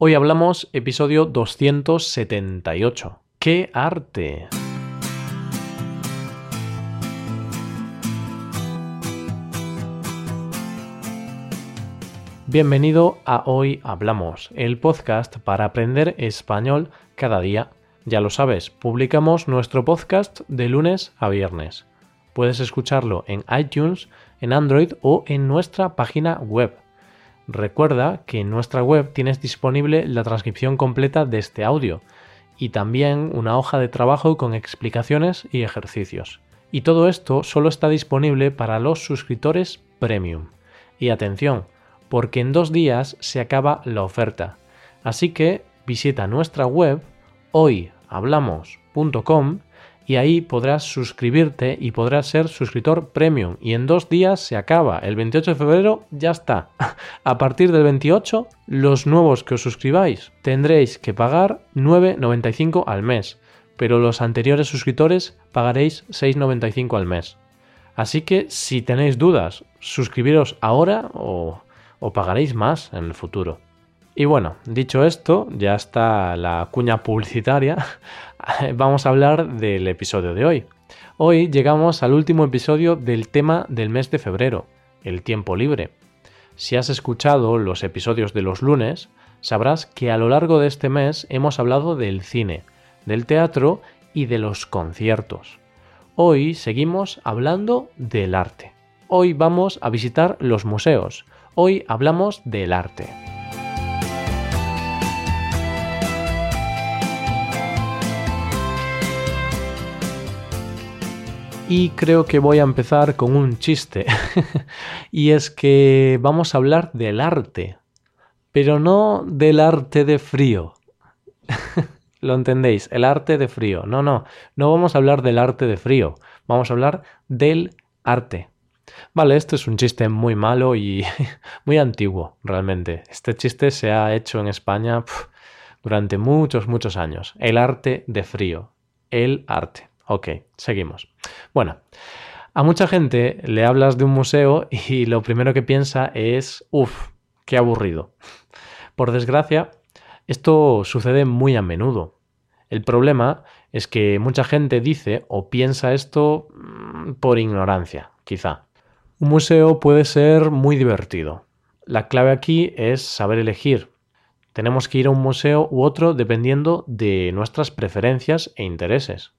Hoy hablamos episodio 278. ¡Qué arte! Bienvenido a Hoy Hablamos, el podcast para aprender español cada día. Ya lo sabes, publicamos nuestro podcast de lunes a viernes. Puedes escucharlo en iTunes, en Android o en nuestra página web. Recuerda que en nuestra web tienes disponible la transcripción completa de este audio y también una hoja de trabajo con explicaciones y ejercicios. Y todo esto solo está disponible para los suscriptores premium. Y atención, porque en dos días se acaba la oferta. Así que visita nuestra web hoyhablamos.com y ahí podrás suscribirte y podrás ser suscriptor premium. Y en dos días se acaba. El 28 de febrero ya está. A partir del 28, los nuevos que os suscribáis tendréis que pagar 9,95 al mes. Pero los anteriores suscriptores pagaréis 6,95 al mes. Así que si tenéis dudas, suscribiros ahora o o pagaréis más en el futuro. Y bueno, dicho esto, ya está la cuña publicitaria, vamos a hablar del episodio de hoy. Hoy llegamos al último episodio del tema del mes de febrero, el tiempo libre. Si has escuchado los episodios de los lunes, sabrás que a lo largo de este mes hemos hablado del cine, del teatro y de los conciertos. Hoy seguimos hablando del arte. Hoy vamos a visitar los museos, Hoy hablamos del arte. Y creo que voy a empezar con un chiste. y es que vamos a hablar del arte. Pero no del arte de frío. Lo entendéis, el arte de frío. No, no, no vamos a hablar del arte de frío. Vamos a hablar del arte. Vale, esto es un chiste muy malo y muy antiguo, realmente. Este chiste se ha hecho en España durante muchos, muchos años. El arte de frío. El arte. Ok, seguimos. Bueno, a mucha gente le hablas de un museo y lo primero que piensa es, uff, qué aburrido. Por desgracia, esto sucede muy a menudo. El problema es que mucha gente dice o piensa esto mm, por ignorancia, quizá. Un museo puede ser muy divertido. La clave aquí es saber elegir. Tenemos que ir a un museo u otro dependiendo de nuestras preferencias e intereses.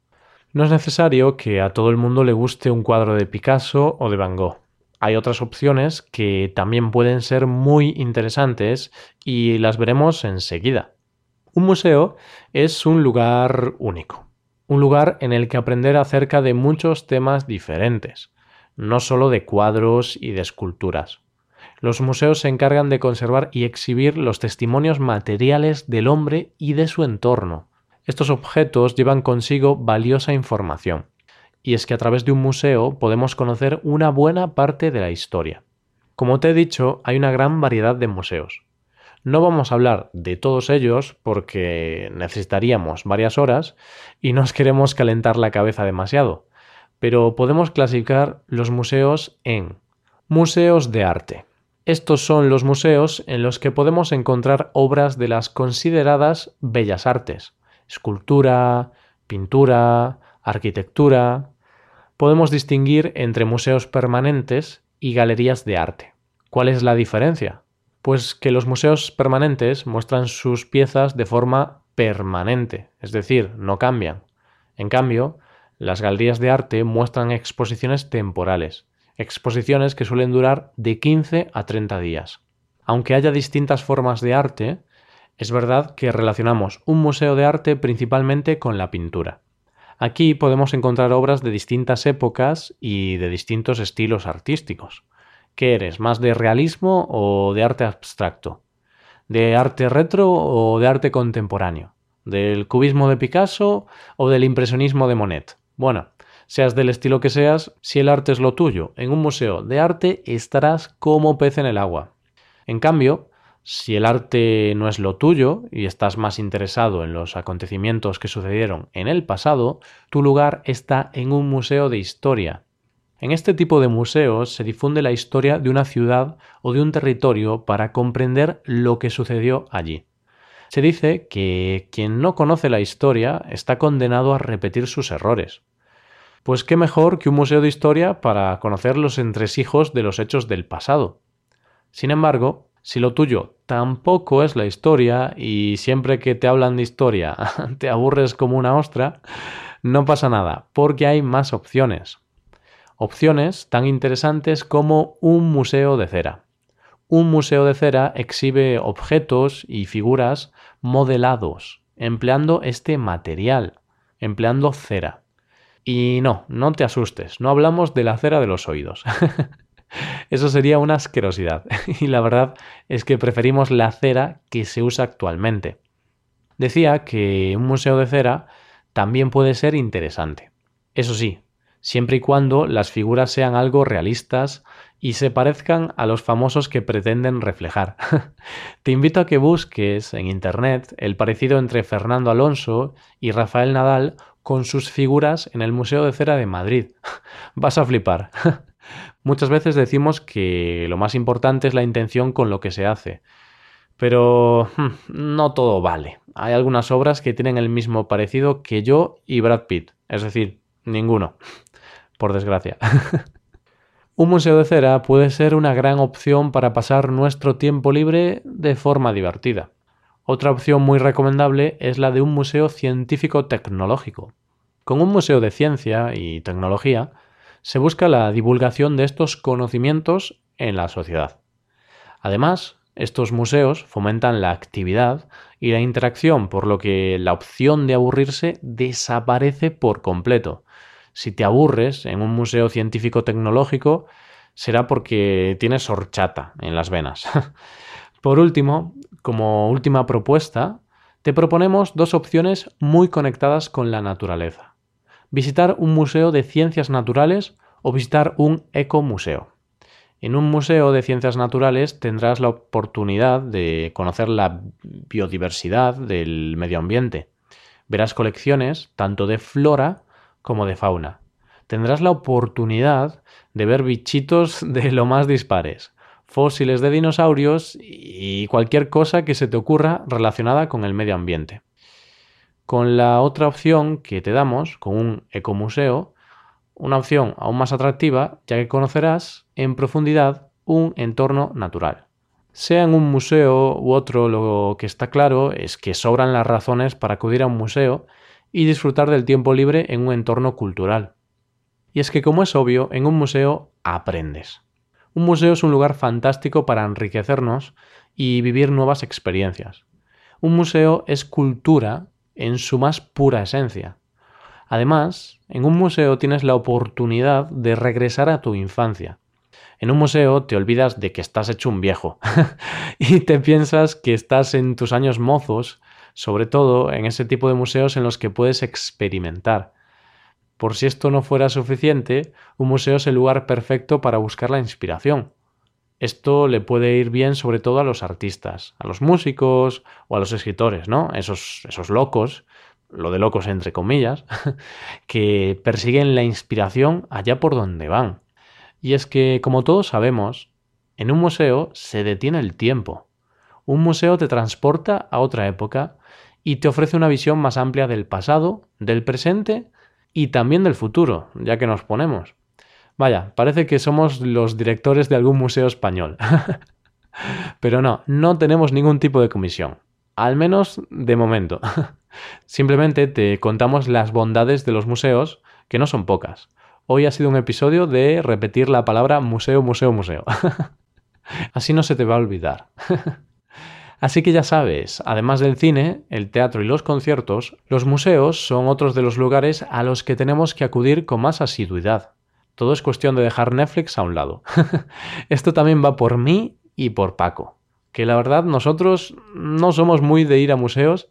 No es necesario que a todo el mundo le guste un cuadro de Picasso o de Van Gogh. Hay otras opciones que también pueden ser muy interesantes y las veremos enseguida. Un museo es un lugar único, un lugar en el que aprender acerca de muchos temas diferentes no solo de cuadros y de esculturas. Los museos se encargan de conservar y exhibir los testimonios materiales del hombre y de su entorno. Estos objetos llevan consigo valiosa información, y es que a través de un museo podemos conocer una buena parte de la historia. Como te he dicho, hay una gran variedad de museos. No vamos a hablar de todos ellos porque necesitaríamos varias horas y no os queremos calentar la cabeza demasiado pero podemos clasificar los museos en museos de arte. Estos son los museos en los que podemos encontrar obras de las consideradas bellas artes, escultura, pintura, arquitectura. Podemos distinguir entre museos permanentes y galerías de arte. ¿Cuál es la diferencia? Pues que los museos permanentes muestran sus piezas de forma permanente, es decir, no cambian. En cambio, las galerías de arte muestran exposiciones temporales, exposiciones que suelen durar de 15 a 30 días. Aunque haya distintas formas de arte, es verdad que relacionamos un museo de arte principalmente con la pintura. Aquí podemos encontrar obras de distintas épocas y de distintos estilos artísticos. ¿Qué eres? ¿Más de realismo o de arte abstracto? ¿De arte retro o de arte contemporáneo? ¿Del cubismo de Picasso o del impresionismo de Monet? Bueno, seas del estilo que seas, si el arte es lo tuyo, en un museo de arte estarás como pez en el agua. En cambio, si el arte no es lo tuyo y estás más interesado en los acontecimientos que sucedieron en el pasado, tu lugar está en un museo de historia. En este tipo de museos se difunde la historia de una ciudad o de un territorio para comprender lo que sucedió allí. Se dice que quien no conoce la historia está condenado a repetir sus errores. Pues qué mejor que un museo de historia para conocer los entresijos de los hechos del pasado. Sin embargo, si lo tuyo tampoco es la historia y siempre que te hablan de historia te aburres como una ostra, no pasa nada, porque hay más opciones. Opciones tan interesantes como un museo de cera. Un museo de cera exhibe objetos y figuras modelados, empleando este material, empleando cera. Y no, no te asustes, no hablamos de la cera de los oídos. Eso sería una asquerosidad. Y la verdad es que preferimos la cera que se usa actualmente. Decía que un museo de cera también puede ser interesante. Eso sí, siempre y cuando las figuras sean algo realistas y se parezcan a los famosos que pretenden reflejar. Te invito a que busques en Internet el parecido entre Fernando Alonso y Rafael Nadal con sus figuras en el Museo de Cera de Madrid. Vas a flipar. Muchas veces decimos que lo más importante es la intención con lo que se hace, pero hmm, no todo vale. Hay algunas obras que tienen el mismo parecido que yo y Brad Pitt, es decir, ninguno, por desgracia. Un museo de cera puede ser una gran opción para pasar nuestro tiempo libre de forma divertida. Otra opción muy recomendable es la de un museo científico-tecnológico. Con un museo de ciencia y tecnología se busca la divulgación de estos conocimientos en la sociedad. Además, estos museos fomentan la actividad y la interacción, por lo que la opción de aburrirse desaparece por completo. Si te aburres en un museo científico-tecnológico, será porque tienes horchata en las venas. por último, como última propuesta, te proponemos dos opciones muy conectadas con la naturaleza visitar un museo de ciencias naturales o visitar un ecomuseo. En un museo de ciencias naturales tendrás la oportunidad de conocer la biodiversidad del medio ambiente. Verás colecciones tanto de flora como de fauna. Tendrás la oportunidad de ver bichitos de lo más dispares, fósiles de dinosaurios y cualquier cosa que se te ocurra relacionada con el medio ambiente. Con la otra opción que te damos, con un ecomuseo, una opción aún más atractiva, ya que conocerás en profundidad un entorno natural. Sea en un museo u otro, lo que está claro es que sobran las razones para acudir a un museo y disfrutar del tiempo libre en un entorno cultural. Y es que, como es obvio, en un museo aprendes. Un museo es un lugar fantástico para enriquecernos y vivir nuevas experiencias. Un museo es cultura en su más pura esencia. Además, en un museo tienes la oportunidad de regresar a tu infancia. En un museo te olvidas de que estás hecho un viejo y te piensas que estás en tus años mozos, sobre todo en ese tipo de museos en los que puedes experimentar. Por si esto no fuera suficiente, un museo es el lugar perfecto para buscar la inspiración. Esto le puede ir bien sobre todo a los artistas, a los músicos o a los escritores, ¿no? Esos, esos locos, lo de locos entre comillas, que persiguen la inspiración allá por donde van. Y es que, como todos sabemos, en un museo se detiene el tiempo. Un museo te transporta a otra época y te ofrece una visión más amplia del pasado, del presente y también del futuro, ya que nos ponemos. Vaya, parece que somos los directores de algún museo español. Pero no, no tenemos ningún tipo de comisión. Al menos de momento. Simplemente te contamos las bondades de los museos, que no son pocas. Hoy ha sido un episodio de repetir la palabra museo, museo, museo. Así no se te va a olvidar. Así que ya sabes, además del cine, el teatro y los conciertos, los museos son otros de los lugares a los que tenemos que acudir con más asiduidad. Todo es cuestión de dejar Netflix a un lado. Esto también va por mí y por Paco, que la verdad nosotros no somos muy de ir a museos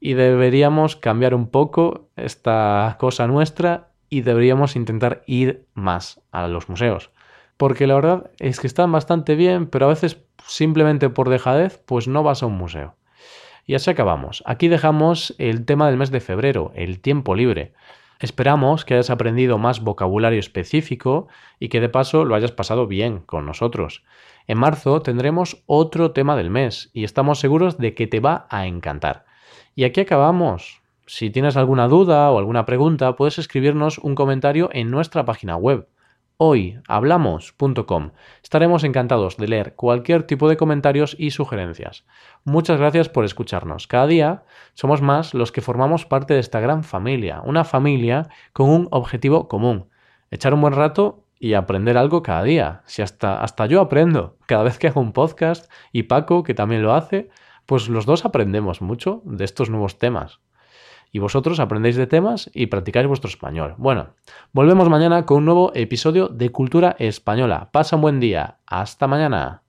y deberíamos cambiar un poco esta cosa nuestra y deberíamos intentar ir más a los museos. Porque la verdad es que están bastante bien, pero a veces simplemente por dejadez, pues no vas a un museo. Y así acabamos. Aquí dejamos el tema del mes de febrero, el tiempo libre. Esperamos que hayas aprendido más vocabulario específico y que de paso lo hayas pasado bien con nosotros. En marzo tendremos otro tema del mes y estamos seguros de que te va a encantar. Y aquí acabamos. Si tienes alguna duda o alguna pregunta, puedes escribirnos un comentario en nuestra página web hoyhablamos.com. Estaremos encantados de leer cualquier tipo de comentarios y sugerencias. Muchas gracias por escucharnos. Cada día somos más los que formamos parte de esta gran familia, una familia con un objetivo común, echar un buen rato y aprender algo cada día. Si hasta, hasta yo aprendo cada vez que hago un podcast y Paco, que también lo hace, pues los dos aprendemos mucho de estos nuevos temas y vosotros aprendéis de temas y practicáis vuestro español. Bueno, volvemos mañana con un nuevo episodio de Cultura Española. Pasa un buen día. Hasta mañana.